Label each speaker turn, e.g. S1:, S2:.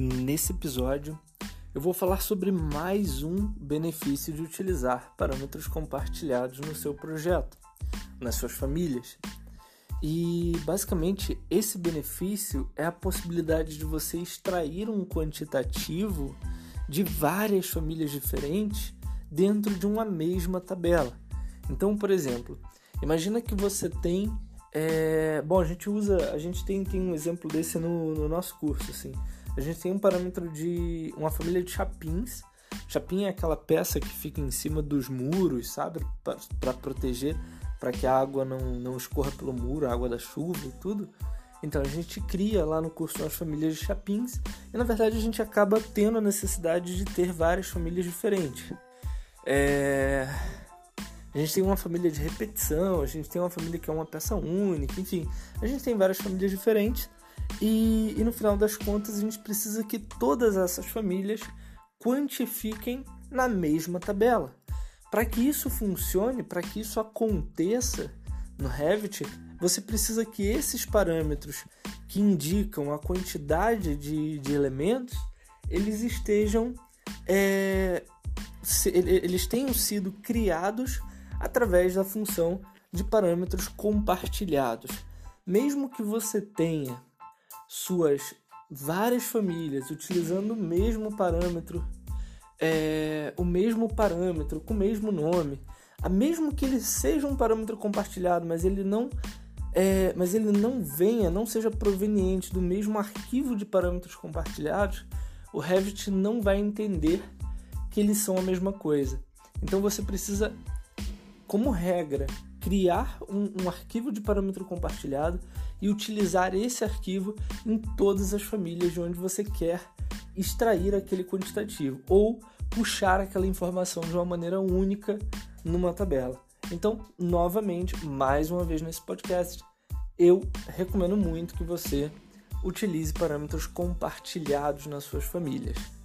S1: Nesse episódio, eu vou falar sobre mais um benefício de utilizar parâmetros compartilhados no seu projeto, nas suas famílias. E basicamente, esse benefício é a possibilidade de você extrair um quantitativo de várias famílias diferentes dentro de uma mesma tabela. Então, por exemplo, imagina que você tem é, bom, a gente usa, a gente tem, tem um exemplo desse no, no nosso curso, assim. A gente tem um parâmetro de uma família de chapins. Chapim é aquela peça que fica em cima dos muros, sabe? Para proteger, para que a água não, não escorra pelo muro, a água da chuva e tudo. Então a gente cria lá no curso as famílias de chapins e na verdade a gente acaba tendo a necessidade de ter várias famílias diferentes. É... A gente tem uma família de repetição, a gente tem uma família que é uma peça única, enfim, a gente tem várias famílias diferentes e, e no final das contas a gente precisa que todas essas famílias quantifiquem na mesma tabela. Para que isso funcione, para que isso aconteça no Revit, você precisa que esses parâmetros que indicam a quantidade de, de elementos, eles estejam é, eles tenham sido criados através da função de parâmetros compartilhados. Mesmo que você tenha suas várias famílias utilizando o mesmo parâmetro, é, o mesmo parâmetro, com o mesmo nome, a mesmo que ele seja um parâmetro compartilhado, mas ele não é, mas ele não venha, não seja proveniente do mesmo arquivo de parâmetros compartilhados, o Revit não vai entender que eles são a mesma coisa. Então você precisa, como regra, criar um, um arquivo de parâmetro compartilhado e utilizar esse arquivo em todas as famílias de onde você quer extrair aquele quantitativo ou puxar aquela informação de uma maneira única numa tabela. Então, novamente, mais uma vez nesse podcast, eu recomendo muito que você utilize parâmetros compartilhados nas suas famílias.